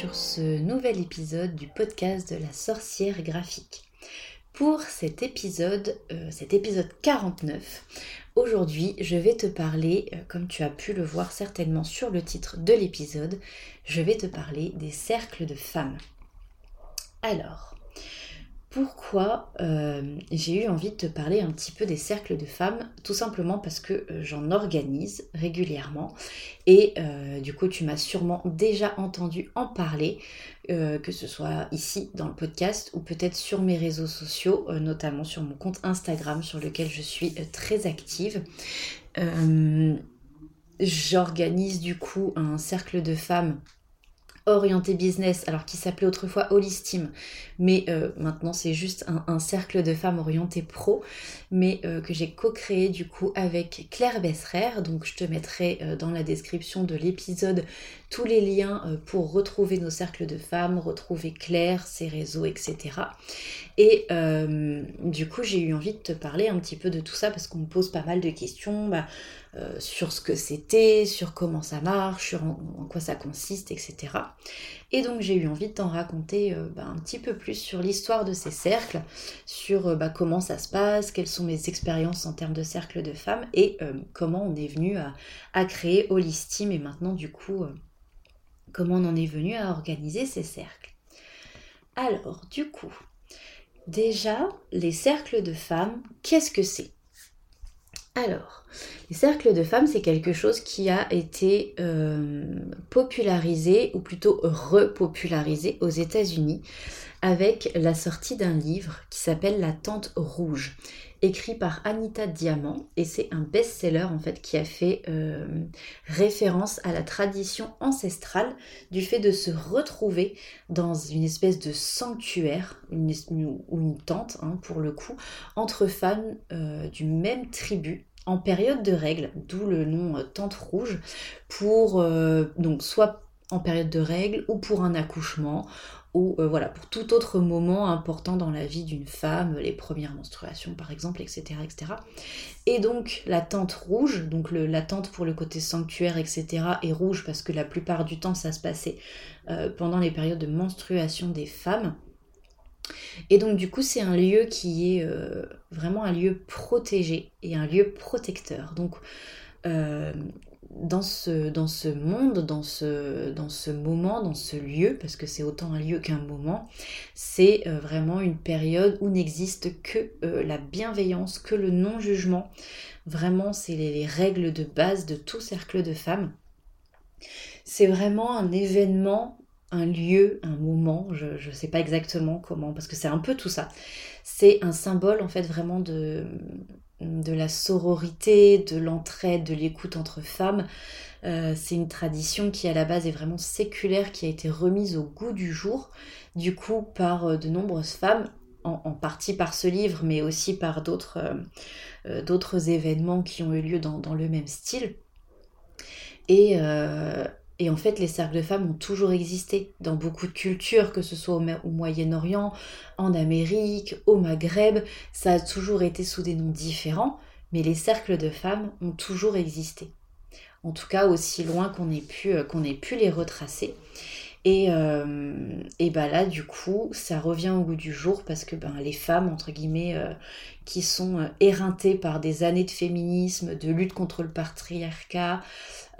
sur ce nouvel épisode du podcast de la sorcière graphique. Pour cet épisode, euh, cet épisode 49, aujourd'hui je vais te parler, euh, comme tu as pu le voir certainement sur le titre de l'épisode, je vais te parler des cercles de femmes. Alors, pourquoi euh, j'ai eu envie de te parler un petit peu des cercles de femmes Tout simplement parce que euh, j'en organise régulièrement et euh, du coup tu m'as sûrement déjà entendu en parler, que ce soit ici dans le podcast ou peut-être sur mes réseaux sociaux, notamment sur mon compte Instagram sur lequel je suis très active. J'organise du coup un cercle de femmes orienté business, alors qui s'appelait autrefois Holistim, mais euh, maintenant c'est juste un, cercle de femmes orientées pro, mais euh, que j'ai co-créé du coup avec Claire Besserer, donc je te mettrai euh, dans la description de l'épisode tous les liens pour retrouver nos cercles de femmes, retrouver Claire, ses réseaux, etc. Et du coup j'ai eu envie de te parler un petit peu de tout ça parce qu'on me pose pas mal de questions. Bah, euh, sur ce que c'était, sur comment ça marche, sur en, quoi ça consiste, etc. Et donc j'ai eu envie de t'en raconter euh, bah, un petit peu plus sur l'histoire de ces cercles, sur euh, bah, comment ça se passe, quelles sont mes expériences en termes de cercles de femmes et comment on est venu à, à créer Holistim et maintenant du coup comment on en est venu à organiser ces cercles. Alors du coup, déjà les cercles de femmes, qu'est-ce que c'est? Alors, les cercles de femmes, c'est quelque chose qui a été euh, popularisé, ou plutôt repopularisé aux États-Unis, avec la sortie d'un livre qui s'appelle La Tente Rouge, écrit par Anita Diamant, et c'est un best-seller en fait qui a fait euh, référence à la tradition ancestrale du fait de se retrouver dans une espèce de sanctuaire, ou une tente hein, pour le coup, entre femmes euh, du même tribu en période de règles, d'où le nom euh, tente rouge, pour donc soit en période de règles ou pour un accouchement ou euh, voilà pour tout autre moment important dans la vie d'une femme, les premières menstruations par exemple, etc., etc. Et donc la tente rouge, donc la tente pour le côté sanctuaire, etc., est rouge parce que la plupart du temps ça se passait pendant les périodes de menstruation des femmes. Et donc du coup c'est un lieu qui est euh, vraiment un lieu protégé et un lieu protecteur. Donc euh, dans, ce, dans ce monde, dans ce, dans ce moment, dans ce lieu, parce que c'est autant un lieu qu'un moment, c'est euh, vraiment une période où n'existe que la bienveillance, que le non-jugement. Vraiment c'est les règles de base de tout cercle de femmes. C'est vraiment un événement un lieu, un moment, je ne sais pas exactement comment, parce que c'est un peu tout ça. C'est un symbole en fait vraiment de, de la sororité, de l'entraide, de l'écoute entre femmes. Euh, c'est une tradition qui à la base est vraiment séculaire, qui a été remise au goût du jour, du coup par euh, de nombreuses femmes, en, partie par ce livre, mais aussi par d'autres euh, événements qui ont eu lieu dans, dans le même style. Et, et en fait, les cercles de femmes ont toujours existé dans beaucoup de cultures, que ce soit au, Moyen-Orient, en Amérique, au Maghreb. Ça a toujours été sous des noms différents, mais les cercles de femmes ont toujours existé. En tout cas, aussi loin qu'on ait pu, euh, les retracer. Et, euh, bah là, du coup, ça revient au goût du jour parce que ben, les femmes, entre guillemets, euh, qui sont éreintées par des années de féminisme, de lutte contre le patriarcat,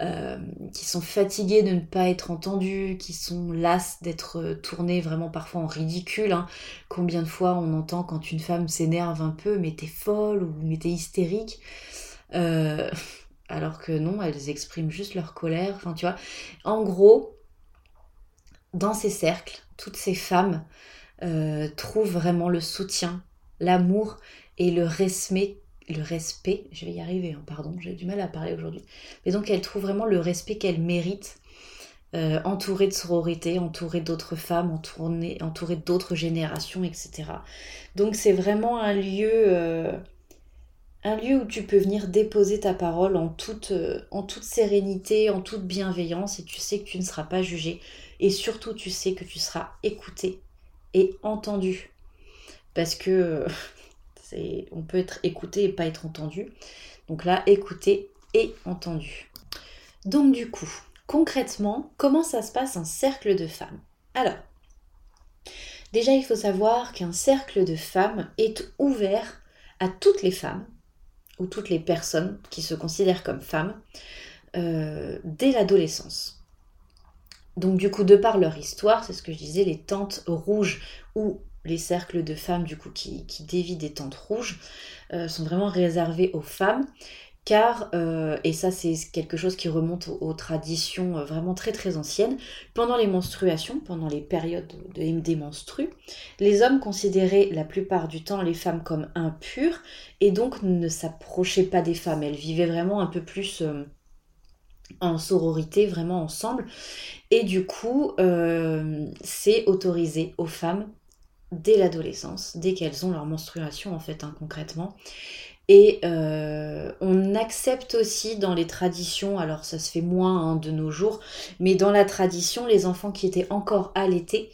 euh, qui sont fatiguées de ne pas être entendues, qui sont lasses d'être euh, tournées vraiment parfois en ridicule. Hein. Combien de fois on entend quand une femme s'énerve un peu, mais t'es folle ou mais t'es hystérique. Euh, alors que non, elles expriment juste leur colère. Enfin, tu vois. En gros, dans ces cercles, toutes ces femmes trouvent vraiment le soutien, l'amour et le respect le respect, je vais y arriver, hein, pardon, j'ai du mal à parler aujourd'hui. Mais donc elle trouve vraiment le respect qu'elle mérite, euh, entourée de sororité, entourée d'autres femmes, entourée, entourée d'autres générations, etc. Donc c'est vraiment un lieu, euh, un lieu où tu peux venir déposer ta parole en toute, euh, en toute sérénité, en toute bienveillance, et tu sais que tu ne seras pas jugé, et surtout tu sais que tu seras écouté et entendu. Parce que on peut être écouté et pas être entendu. Donc là, écouté et entendu. Donc du coup, concrètement, comment ça se passe un cercle de femmes? Alors, déjà il faut savoir qu'un cercle de femmes est ouvert à toutes les femmes ou toutes les personnes qui se considèrent comme femmes euh, dès l'adolescence. Donc du coup, de par leur histoire, c'est ce que je disais, les tentes rouges ou les cercles de femmes du coup qui, qui dévient des tentes rouges euh, sont vraiment réservés aux femmes car, euh, et ça c'est quelque chose qui remonte aux, traditions euh, vraiment très très anciennes, pendant les menstruations, pendant les périodes de, des menstrues, les hommes considéraient la plupart du temps les femmes comme impures et donc ne s'approchaient pas des femmes. Elles vivaient vraiment un peu plus euh, en sororité, vraiment ensemble. Et du coup, c'est autorisé aux femmes dès l'adolescence, dès qu'elles ont leur menstruation en fait hein, concrètement. Et euh, on accepte aussi dans les traditions, alors ça se fait moins hein, de nos jours, mais dans la tradition, les enfants qui étaient encore allaités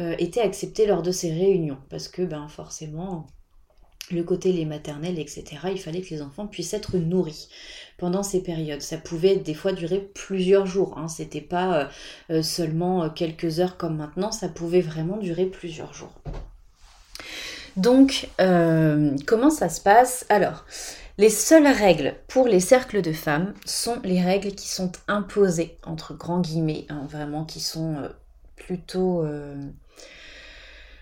euh, étaient acceptés lors de ces réunions. Parce que ben, forcément, le côté les maternelles, etc., il fallait que les enfants puissent être nourris pendant ces périodes. Ça pouvait des fois durer plusieurs jours. Hein. C'était pas euh, seulement quelques heures comme maintenant, ça pouvait vraiment durer plusieurs jours. Donc, euh, comment ça se passe? Alors, les seules règles pour les cercles de femmes sont les règles qui sont imposées, entre grands guillemets, hein, vraiment qui sont euh, plutôt euh,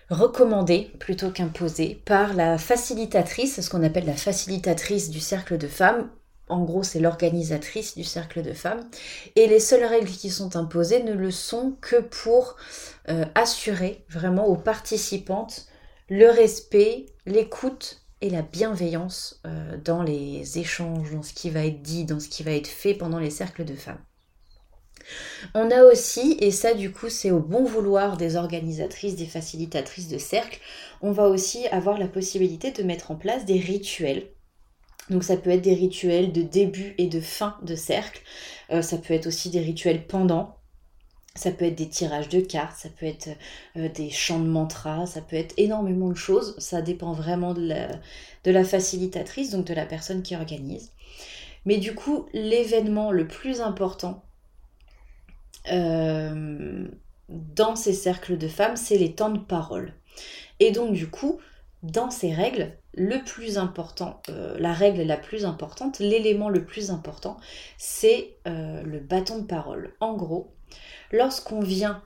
recommandées plutôt qu'imposées par la facilitatrice, ce qu'on appelle la facilitatrice du cercle de femmes. En gros, c'est l'organisatrice du cercle de femmes. Et les seules règles qui sont imposées ne le sont que pour assurer vraiment aux participantes le respect, l'écoute et la bienveillance euh, dans les échanges, dans ce qui va être dit, dans ce qui va être fait pendant les cercles de femmes. On a aussi, et ça du coup c'est au bon vouloir des organisatrices, des facilitatrices de cercles, on va aussi avoir la possibilité de mettre en place des rituels. Donc ça peut être des rituels de début et de fin de cercle, euh, ça peut être aussi des rituels pendant, ça peut être des tirages de cartes, ça peut être euh, des chants de mantras, ça peut être énormément de choses. Ça dépend vraiment de la, facilitatrice, donc de la personne qui organise. Mais du coup, l'événement le plus important euh, dans ces cercles de femmes, c'est les temps de parole. Et donc du coup, dans ces règles, le plus important, euh, la règle la plus importante, l'élément le plus important, c'est le bâton de parole. En gros, Lorsqu'on vient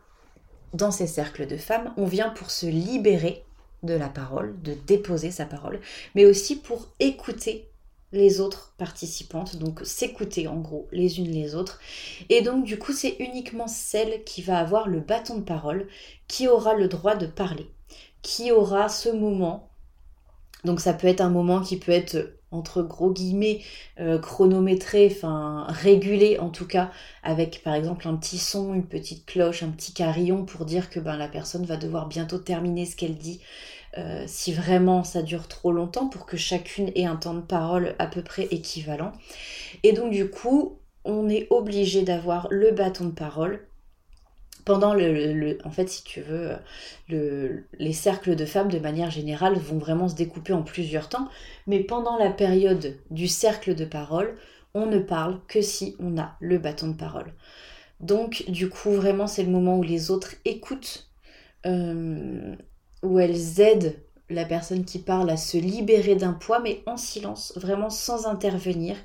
dans ces cercles de femmes, on vient pour se libérer de la parole, de déposer sa parole, mais aussi pour écouter les autres participantes, donc s'écouter en gros les unes les autres. Et donc du coup c'est uniquement celle qui va avoir le bâton de parole qui aura le droit de parler, qui aura ce moment. Donc ça peut être un moment qui peut être entre gros guillemets euh, chronométré, enfin régulé en tout cas, avec par exemple un petit son, une petite cloche, un petit carillon pour dire que ben, la personne va devoir bientôt terminer ce qu'elle dit. Euh, si vraiment ça dure trop longtemps pour que chacune ait un temps de parole à peu près équivalent. Et donc du coup, on est obligé d'avoir le bâton de parole pendant le, en fait si tu veux le, les cercles de femmes de manière générale vont vraiment se découper en plusieurs temps. Mais pendant la période du cercle de parole on ne parle que si on a le bâton de parole. Donc du coup vraiment c'est le moment où les autres écoutent euh, où elles aident la personne qui parle à se libérer d'un poids mais en silence vraiment sans intervenir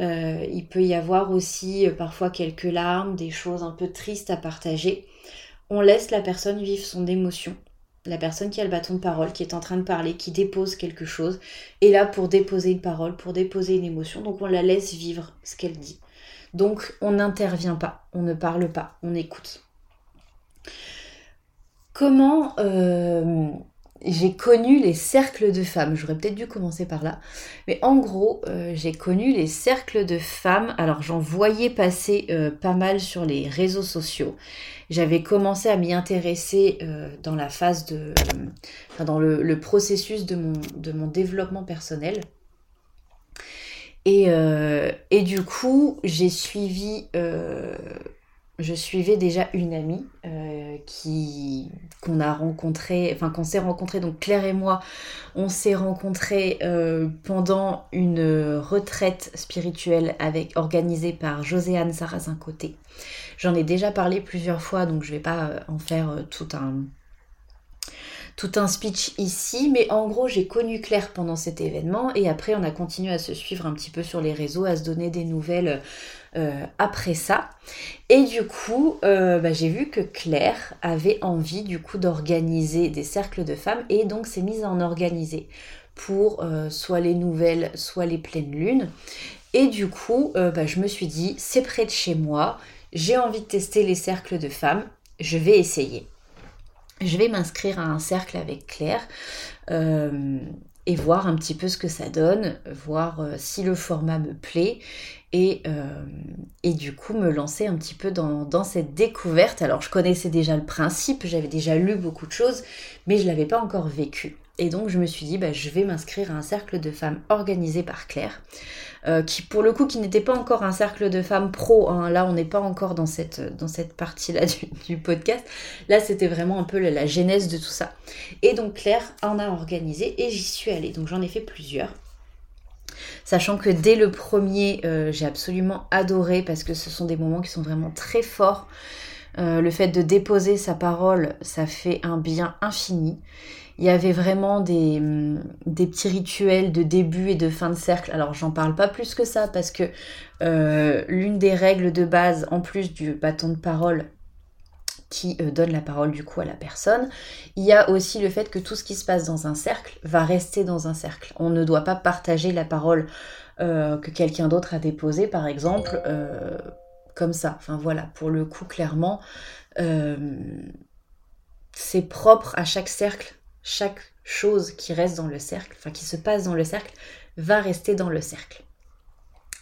euh, il peut y avoir aussi euh, parfois quelques larmes, des choses un peu tristes à partager. On laisse la personne vivre son émotion. La personne qui a le bâton de parole, qui est en train de parler, qui dépose quelque chose, est là pour déposer une parole, pour déposer une émotion. Donc on la laisse vivre ce qu'elle dit. Donc on n'intervient pas, on ne parle pas, on écoute. Comment euh, j'ai connu les cercles de femmes. J'aurais peut-être dû commencer par là. Mais en gros, euh, j'ai connu les cercles de femmes. Alors j'en voyais passer euh, pas mal sur les réseaux sociaux. J'avais commencé à m'y intéresser euh, dans la phase de... Enfin, dans le, processus de mon, de mon développement personnel. Et, et du coup, j'ai suivi je suivais déjà une amie euh, qui qu'on a rencontré, enfin qu'on s'est rencontré donc Claire et moi, on s'est rencontrés euh, pendant une retraite spirituelle organisée par Joséanne Sarrazin Côté. J'en ai déjà parlé plusieurs fois, donc je vais pas euh, en faire tout un tout un speech ici, mais en gros j'ai connu Claire pendant cet événement et après on a continué à se suivre un petit peu sur les réseaux, à se donner des nouvelles euh, après ça. Et du coup, euh, bah, j'ai vu que Claire avait envie du coup d'organiser des cercles de femmes et donc s'est mise à en organiser pour euh, soit les nouvelles, soit les pleines lunes. Et du coup, bah, je me suis dit, c'est près de chez moi, j'ai envie de tester les cercles de femmes, je vais essayer. Je vais m'inscrire à un cercle avec Claire et voir un petit peu ce que ça donne, voir si le format me plaît euh, et, du coup me lancer un petit peu dans, cette découverte. Alors je connaissais déjà le principe, j'avais déjà lu beaucoup de choses, mais je ne l'avais pas encore vécu. Et donc je me suis dit, bah, je vais m'inscrire à un cercle de femmes organisé par Claire, euh, qui pour le coup qui n'était pas encore un cercle de femmes pro. Hein. Là on n'est pas encore dans cette, dans cette partie-là du, podcast. Là c'était vraiment un peu la, genèse de tout ça. Et donc Claire en a organisé et j'y suis allée. Donc j'en ai fait plusieurs. Sachant que dès le premier, euh, j'ai absolument adoré parce que ce sont des moments qui sont vraiment très forts. Euh, le fait de déposer sa parole, ça fait un bien infini. Il y avait vraiment des, hum, des petits rituels de début et de fin de cercle. Alors j'en parle pas plus que ça parce que euh, l'une des règles de base, en plus du bâton de parole, qui euh, donne la parole du coup à la personne. Il y a aussi le fait que tout ce qui se passe dans un cercle va rester dans un cercle. On ne doit pas partager la parole euh, que quelqu'un d'autre a déposée, par exemple, comme ça. Enfin voilà, pour le coup, clairement, c'est propre à chaque cercle. Chaque chose qui reste dans le cercle, enfin qui se passe dans le cercle, va rester dans le cercle.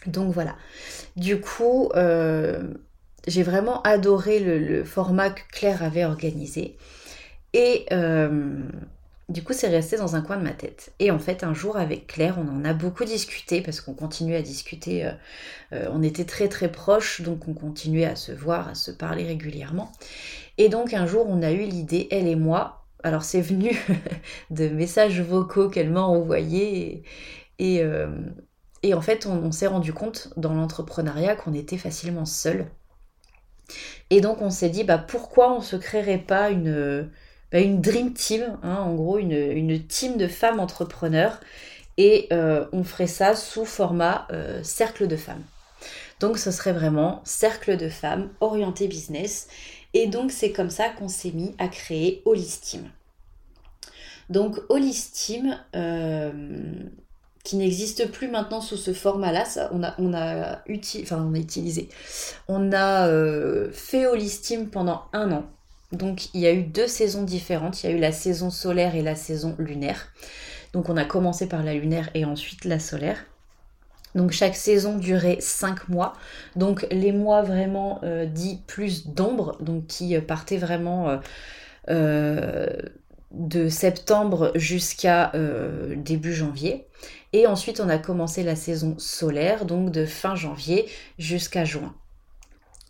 Donc voilà. Du coup, j'ai vraiment adoré le, format que Claire avait organisé. Et euh, du coup, c'est resté dans un coin de ma tête. Et en fait, un jour avec Claire, on en a beaucoup discuté parce qu'on continuait à discuter. Euh, euh, on était très très proches, donc on continuait à se voir, à se parler régulièrement. Et donc un jour, on a eu l'idée, elle et moi. Alors c'est venu de messages vocaux qu'elle m'a envoyés. Et, et, en fait, on, s'est rendu compte dans l'entrepreneuriat qu'on était facilement seuls et donc on s'est dit, bah, pourquoi on se créerait pas une, bah, dream team, hein, en gros une, une, team de femmes entrepreneurs, et euh, on ferait ça sous format euh, cercle de femmes. Donc ce serait vraiment cercle de femmes orienté business. Et donc c'est comme ça qu'on s'est mis à créer Holistim. Donc Holistim, euh, qui n'existe plus maintenant sous ce format-là. On a, utilisé. On a euh, fait Holistim pendant un an. Donc il y a eu deux saisons différentes. Il y a eu la saison solaire et la saison lunaire. Donc on a commencé par la lunaire et ensuite la solaire. Donc chaque saison durait cinq mois. Donc les mois vraiment euh, dits plus d'ombre, donc qui euh, partaient vraiment de septembre jusqu'à début janvier. Et ensuite, on a commencé la saison solaire, donc de fin janvier jusqu'à juin.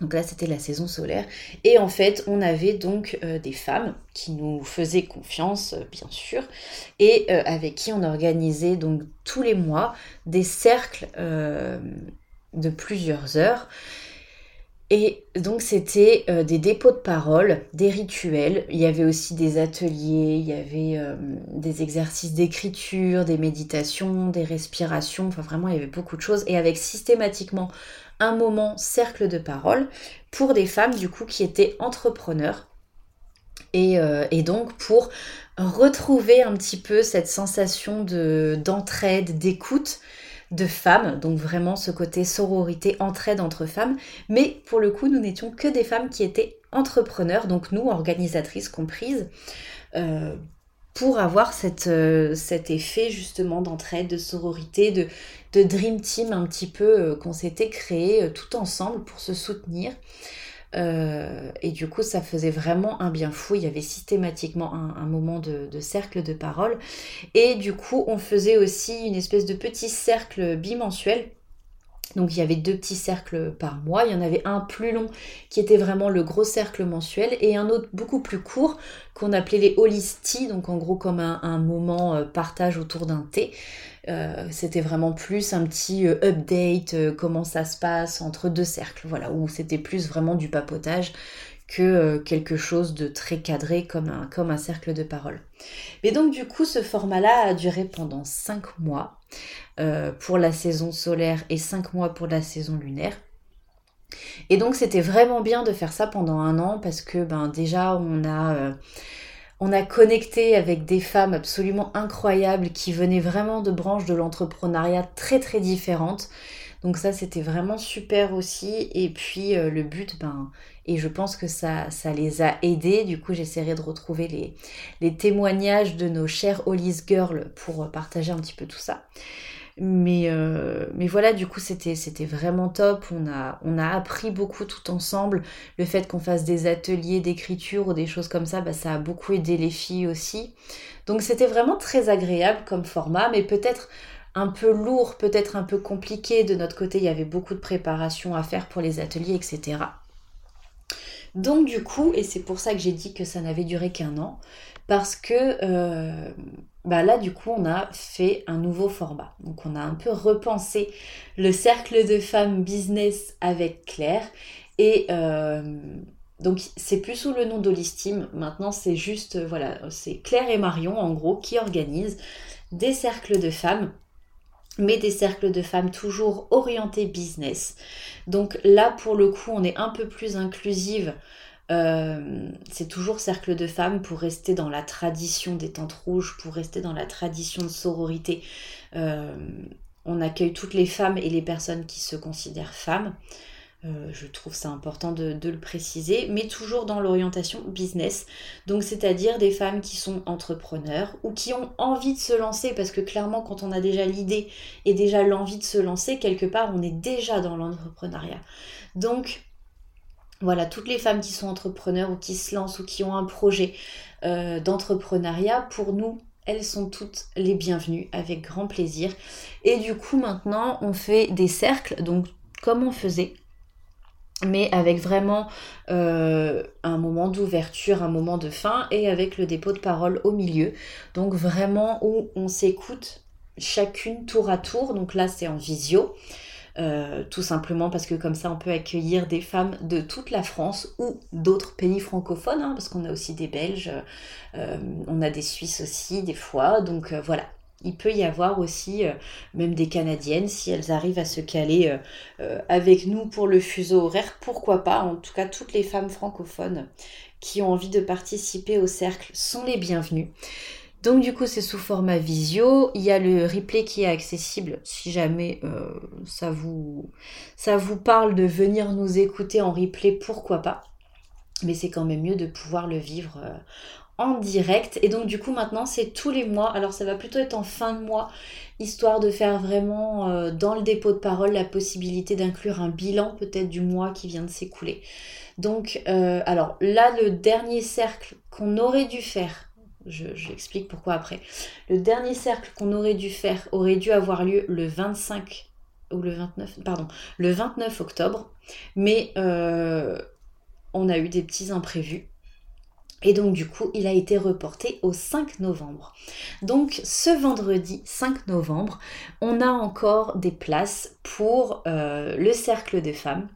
Donc là, c'était la saison solaire. Et en fait, on avait donc euh, des femmes qui nous faisaient confiance, euh, bien sûr, et euh, avec qui on organisait donc tous les mois des cercles de plusieurs heures. Et donc c'était des dépôts de parole, des rituels, il y avait aussi des ateliers, il y avait des exercices d'écriture, des méditations, des respirations, enfin vraiment il y avait beaucoup de choses. Et avec systématiquement moment cercle de parole pour des femmes du coup qui étaient entrepreneurs et, euh, et donc pour retrouver un petit peu cette sensation de d'entraide, d'écoute de femmes, donc vraiment ce côté sororité, entraide entre femmes. Mais pour le coup, nous n'étions que des femmes qui étaient entrepreneurs, donc nous, organisatrices comprises, euh, pour avoir euh, cet effet justement d'entraide, de sororité, de, dream team un petit peu euh, qu'on s'était créé tout ensemble pour se soutenir. Euh, et du coup, ça faisait vraiment un bien fou. Il y avait systématiquement un, moment de, cercle de parole. Et du coup, on faisait aussi une espèce de petit cercle bimensuel Donc il y avait deux petits cercles par mois. Il y en avait un plus long qui était vraiment le gros cercle mensuel et un autre beaucoup plus court qu'on appelait les holisties, donc en gros comme un, moment euh, partage autour d'un thé. Euh, c'était vraiment plus un petit euh, update, comment ça se passe entre deux cercles, voilà, où c'était plus vraiment du papotage que quelque chose de très cadré comme un, cercle de parole. Mais donc du coup, ce format-là a duré pendant cinq mois. Euh, pour la saison solaire et 5 mois pour la saison lunaire. Et donc c'était vraiment bien de faire ça pendant un an parce que ben déjà on a euh, on a connecté avec des femmes absolument incroyables qui venaient vraiment de branches de l'entrepreneuriat très très différentes. Donc ça c'était vraiment super aussi. Et puis euh, le but, ben, et je pense que ça, ça les a aidés. Du coup j'essaierai de retrouver les, témoignages de nos chères Hollis Girls pour partager un petit peu tout ça. Mais, euh, mais voilà, du coup, c'était, vraiment top. On a, on a appris beaucoup tout ensemble. Le fait qu'on fasse des ateliers d'écriture ou des choses comme ça, bah, ça a beaucoup aidé les filles aussi. Donc c'était vraiment très agréable comme format, mais peut-être un peu lourd, peut-être un peu compliqué. De notre côté, il y avait beaucoup de préparation à faire pour les ateliers, etc. Donc du coup, et c'est pour ça que j'ai dit que ça n'avait duré qu'un an, parce que euh, bah là du coup on a fait un nouveau format. Donc on a un peu repensé le cercle de femmes business avec Claire et euh, donc c'est plus sous le nom d'Holistime. Maintenant c'est juste voilà c'est Claire et Marion en gros qui organisent des cercles de femmes mais des cercles de femmes toujours orientés business. Donc là pour le coup on est un peu plus inclusive euh, c'est toujours cercle de femmes pour rester dans la tradition des tentes rouges, pour rester dans la tradition de sororité. Euh, on accueille toutes les femmes et les personnes qui se considèrent femmes. Euh, je trouve ça important de, le préciser, mais toujours dans l'orientation business. Donc, c'est-à-dire des femmes qui sont entrepreneurs ou qui ont envie de se lancer, parce que clairement, quand on a déjà l'idée et déjà l'envie de se lancer, quelque part, on est déjà dans l'entrepreneuriat. Donc, voilà, toutes les femmes qui sont entrepreneurs ou qui se lancent ou qui ont un projet euh, d'entrepreneuriat, pour nous, elles sont toutes les bienvenues avec grand plaisir. Et du coup, maintenant, on fait des cercles, donc comme on faisait mais avec vraiment euh, un moment d'ouverture, un moment de fin et avec le dépôt de parole au milieu. Donc vraiment où on s'écoute chacune tour à tour. Donc là c'est en visio. Euh, tout simplement parce que comme ça on peut accueillir des femmes de toute la France ou d'autres pays francophones, hein, parce qu'on a aussi des Belges, euh, on a des Suisses aussi des fois, donc voilà. Il peut y avoir aussi même des Canadiennes si elles arrivent à se caler avec nous pour le fuseau horaire, pourquoi pas. En tout cas, toutes les femmes francophones qui ont envie de participer au cercle sont les bienvenues. Donc du coup c'est sous format visio. Il y a le replay qui est accessible si jamais euh, ça, vous, ça vous parle de venir nous écouter en replay, pourquoi pas. Mais c'est quand même mieux de pouvoir le vivre euh, en direct. Et donc du coup maintenant c'est tous les mois. Alors ça va plutôt être en fin de mois, histoire de faire vraiment euh, dans le dépôt de parole la possibilité d'inclure un bilan peut-être du mois qui vient de s'écouler. Donc alors là le dernier cercle qu'on aurait dû faire J'explique pourquoi après. Le dernier cercle qu'on aurait dû faire aurait dû avoir lieu le 25 ou le 29, pardon, le 29 octobre, mais euh, on a eu des petits imprévus. Et donc du coup, il a été reporté au 5 novembre. Donc ce vendredi 5 novembre, on a encore des places pour euh, le cercle des femmes.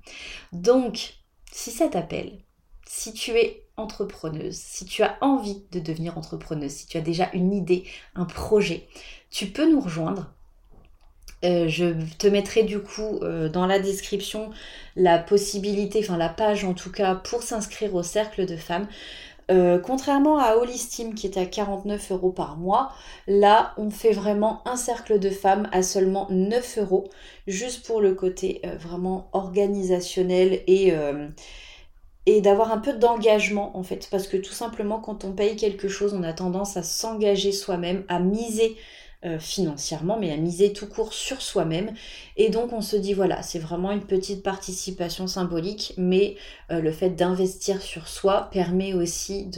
Donc, si ça t'appelle, si tu es entrepreneuse, si tu as envie de devenir entrepreneuse, si tu as déjà une idée, un projet, tu peux nous rejoindre. Euh, je te mettrai du coup euh, dans la description la possibilité, enfin la page en tout cas, pour s'inscrire au cercle de femmes. Euh, contrairement à Holistim qui est à 49 euros par mois, là on fait vraiment un cercle de femmes à seulement 9 euros, juste pour le côté vraiment organisationnel et, et d'avoir un peu d'engagement en fait. Parce que tout simplement quand on paye quelque chose on a tendance à s'engager soi-même à miser euh, financièrement mais à miser tout court sur soi-même et donc on se dit voilà c'est vraiment une petite participation symbolique mais euh, le fait d'investir sur soi permet aussi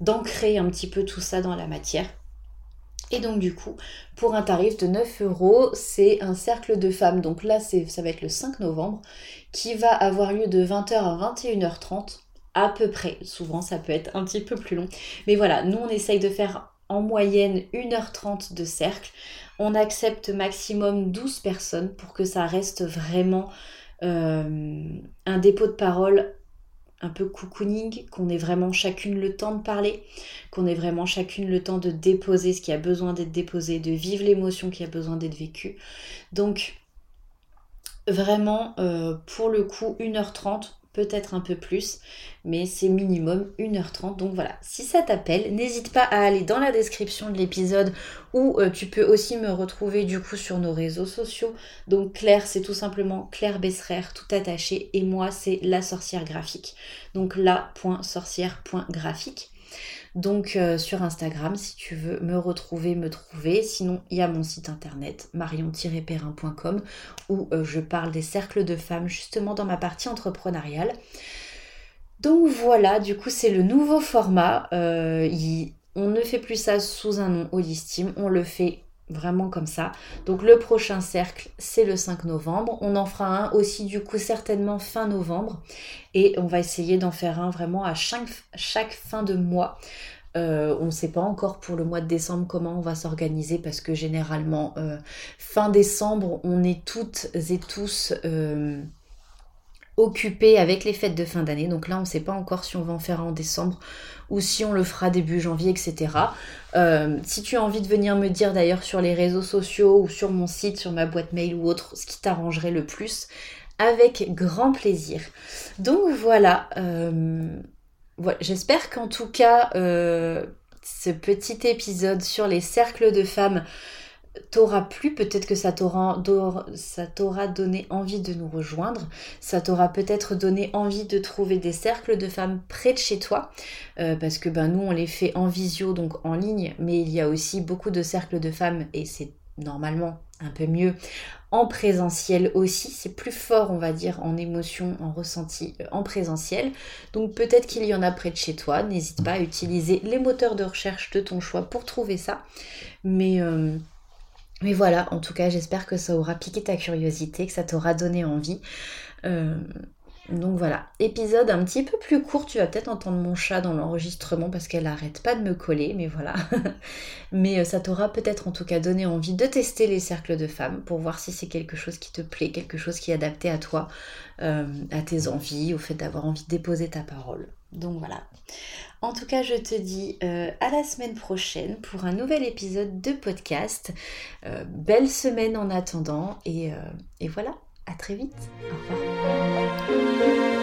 d'ancrer un petit peu tout ça dans la matière Et donc du coup, pour un tarif de 9 euros, c'est un cercle de femmes. Donc là, ça va être le 5 novembre, qui va avoir lieu de 20h à 21h30 à peu près. Souvent, ça peut être un petit peu plus long. Mais voilà, nous, on essaye de faire en moyenne 1h30 de cercle. On accepte maximum 12 personnes pour que ça reste vraiment euh, un dépôt de parole un peu cocooning, qu'on ait vraiment chacune le temps de parler, qu'on ait vraiment chacune le temps de déposer ce qui a besoin d'être déposé, de vivre l'émotion qui a besoin d'être vécue. Donc vraiment, euh, pour le coup, 1h30, peut-être un peu plus, mais c'est minimum 1h30. Donc voilà, si ça t'appelle, n'hésite pas à aller dans la description de l'épisode où euh, tu peux aussi me retrouver du coup sur nos réseaux sociaux. Donc Claire, c'est tout simplement Claire Besserer, tout attaché, et moi, c'est la sorcière graphique. Donc la.sorcière.graphique donc euh, sur Instagram si tu veux me retrouver, me trouver. Sinon, il y a mon site internet marion-perrin.com où euh, je parle des cercles de femmes justement dans ma partie entrepreneuriale. Donc voilà, du coup c'est le nouveau format. Euh, on ne fait plus ça sous un nom holistime, on le fait vraiment comme ça. Donc le prochain cercle, c'est le 5 novembre. On en fera un aussi du coup certainement fin novembre. Et on va essayer d'en faire un vraiment à chaque, fin de mois. Euh, on ne sait pas encore pour le mois de décembre comment on va s'organiser parce que généralement euh, fin décembre on est toutes et tous euh, occupés avec les fêtes de fin d'année. Donc là on ne sait pas encore si on va en faire un en décembre ou si on le fera début janvier, etc. Euh, si tu as envie de venir me dire d'ailleurs sur les réseaux sociaux ou sur mon site, sur ma boîte mail ou autre, ce qui t'arrangerait le plus, avec grand plaisir. Donc voilà, euh, j'espère qu'en tout cas, euh, ce petit épisode sur les cercles de femmes t'aura plu, peut-être que ça t'aura, ça t'aura donné envie de nous rejoindre, ça t'aura peut-être donné envie de trouver des cercles de femmes près de chez toi, euh, parce que ben, nous on les fait en visio, donc en ligne, mais il y a aussi beaucoup de cercles de femmes, et c'est normalement un peu mieux en présentiel aussi, c'est plus fort on va dire en émotion, en ressenti euh, en présentiel. Donc peut-être qu'il y en a près de chez toi, n'hésite pas à utiliser les moteurs de recherche de ton choix pour trouver ça. Mais euh, mais voilà, en tout cas, j'espère que ça aura piqué ta curiosité, que ça t'aura donné envie. Euh, donc voilà, épisode un petit peu plus court, tu vas peut-être entendre mon chat dans l'enregistrement parce qu'elle arrête pas de me coller, mais voilà. mais euh, ça t'aura peut-être en tout cas donné envie de tester les cercles de femmes pour voir si c'est quelque chose qui te plaît, quelque chose qui est adapté à toi, euh, à tes envies, au fait d'avoir envie de déposer ta parole. Donc voilà. En tout cas, je te dis euh, à la semaine prochaine pour un nouvel épisode de podcast. Euh, belle semaine en attendant euh, et voilà, à très vite. Au revoir.